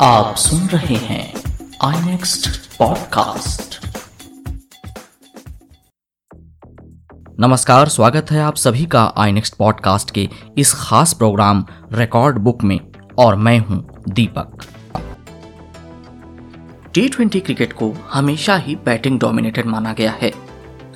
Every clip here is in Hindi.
आप सुन रहे हैं आई नेक्स्ट पॉडकास्ट नमस्कार, स्वागत है आप सभी का आई नेक्स्ट पॉडकास्ट के इस खास प्रोग्राम रिकॉर्ड बुक में, और मैं हूँ दीपक। टी ट्वेंटी क्रिकेट को हमेशा ही बैटिंग डोमिनेटेड माना गया है।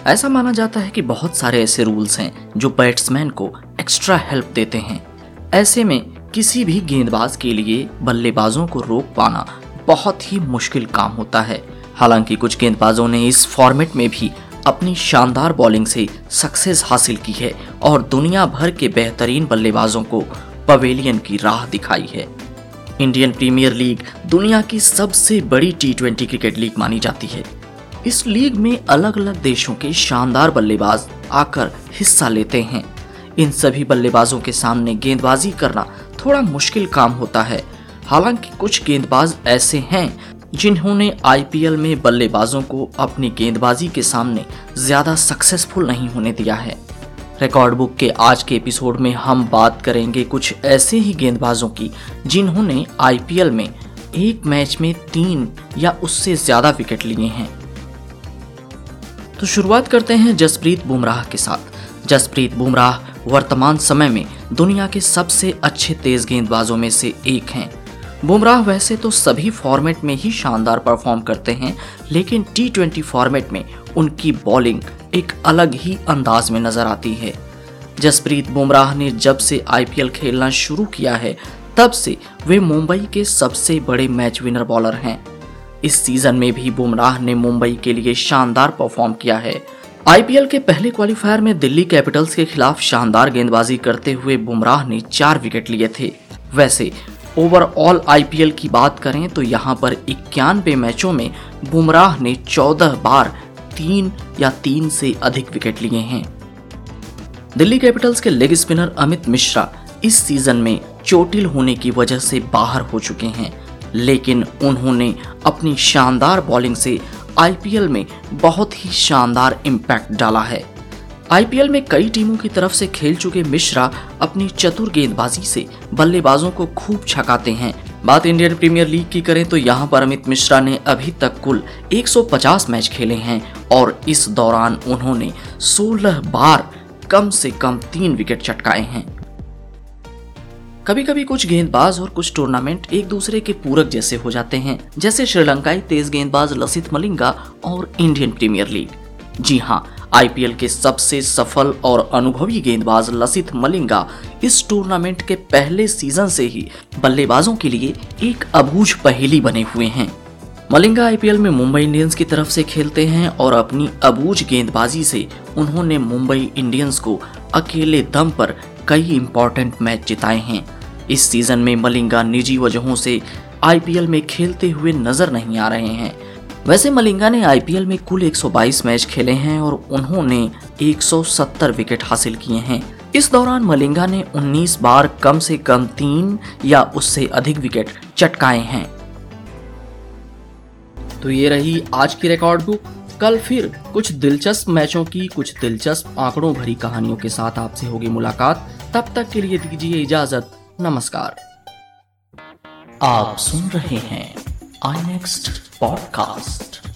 ऐसा माना जाता है कि बहुत सारे ऐसे रूल्स हैं जो बैट्समैन को एक्स्ट्रा हेल्प देते हैं। ऐसे में किसी भी गेंदबाज के लिए बल्लेबाजों को रोक पाना बहुत ही मुश्किल काम होता है। हालाँकि कुछ गेंदबाजों ने इस फॉर्मेट में भी अपनी शानदार बॉलिंग से सक्सेस हासिल की है और दुनिया भर के बेहतरीन बल्लेबाजों को पवेलियन की राह दिखाई है। इंडियन प्रीमियर लीग दुनिया की सबसे बड़ी टी ट्वेंटी क्रिकेट लीग मानी जाती है। इस लीग में अलग अलग देशों के शानदार बल्लेबाज आकर हिस्सा लेते हैं। इन सभी बल्लेबाजों के सामने गेंदबाजी करना थोड़ा मुश्किल काम होता है। हालाँकि कुछ गेंदबाज ऐसे हैं जिन्होंने आईपीएल में बल्लेबाजों को अपनी गेंदबाजी के सामने ज़्यादा सक्सेसफुल नहीं होने दिया है। रिकॉर्ड बुक के आज के एपिसोड में हम बात करेंगे कुछ ऐसे ही गेंदबाजों की जिन्होंने आईपीएल में एक मैच में तीन या उससे ज़्यादा विकेट लिए हैं। तो शुरुआत करते हैं जसप्रीत बुमराह के साथ। जसप्रीत बुमराह वर्तमान समय में दुनिया के सबसे अच्छे तेज गेंदबाजों में से एक हैं। बुमराह वैसे तो सभी फॉर्मेट में ही शानदार परफॉर्म करते हैं, लेकिन टी ट्वेंटी फॉर्मेट में उनकी बॉलिंग एक अलग ही अंदाज में नज़र आती है। जसप्रीत बुमराह ने जब से आईपीएल खेलना शुरू किया है, तब से वे मुंबई के सबसे बड़े मैच विनर बॉलर हैं। इस सीज़न में भी बुमराह ने मुंबई के लिए शानदार परफॉर्म किया है। आईपीएल के पहले क्वालिफायर में दिल्ली कैपिटल्स के खिलाफ शानदार गेंदबाजी करते हुए बुमराह ने चार विकेट लिए थे। वैसे ओवरऑल आईपीएल की बात करें तो यहाँ पर इक्यानवे मैचों में बुमराह ने 14 बार तीन या तीन से अधिक विकेट लिए हैं। दिल्ली कैपिटल्स के लेग स्पिनर अमित मिश्रा इस सीज़न में चोटिल होने की वजह से बाहर हो चुके हैं, लेकिन उन्होंने अपनी शानदार बॉलिंग से आईपीएल में बहुत ही शानदार इम्पैक्ट डाला है। आईपीएल में कई टीमों की तरफ़ से खेल चुके मिश्रा अपनी चतुर गेंदबाजी से बल्लेबाजों को खूब छकाते हैं। बात इंडियन प्रीमियर लीग की करें तो यहाँ पर अमित मिश्रा ने अभी तक कुल 150 मैच खेले हैं और इस दौरान उन्होंने 16 बार कम से कम तीन विकेट चटकाए हैं। कभी कभी कुछ गेंदबाज और कुछ टूर्नामेंट एक दूसरे के पूरक जैसे हो जाते हैं, जैसे श्रीलंकाई तेज गेंदबाज लसित मलिंगा और इंडियन प्रीमियर लीग जी हाँ आईपीएल के सबसे सफल और अनुभवी गेंदबाज लसित मलिंगा इस टूर्नामेंट के पहले सीज़न से ही बल्लेबाजों के लिए एक अबूझ पहेली बने हुए हैं। मलिंगा आईपीएल में मुंबई इंडियंस की तरफ़ से खेलते हैं और अपनी अबूझ गेंदबाजी से उन्होंने मुंबई इंडियंस को अकेले दम पर कई इंपॉर्टेंट मैच जिताए हैं। इस सीज़न में मलिंगा निजी वजहों से आईपीएल में खेलते हुए नज़र नहीं आ रहे हैं। वैसे मलिंगा ने आईपीएल में कुल 122 मैच खेले हैं और उन्होंने 170 विकेट हासिल किए हैं। इस दौरान मलिंगा ने 19 बार कम से कम तीन या उससे अधिक विकेट चटकाए हैं। तो ये रही आज की रिकॉर्ड बुक कल फिर कुछ दिलचस्प मैचों की, कुछ दिलचस्प आंकड़ों भरी कहानियों के साथ आपसे होगी मुलाकात। तब तक के लिए दीजिए इजाज़त। नमस्कार। आप सुन रहे हैं आई नेक्स्ट पॉडकास्ट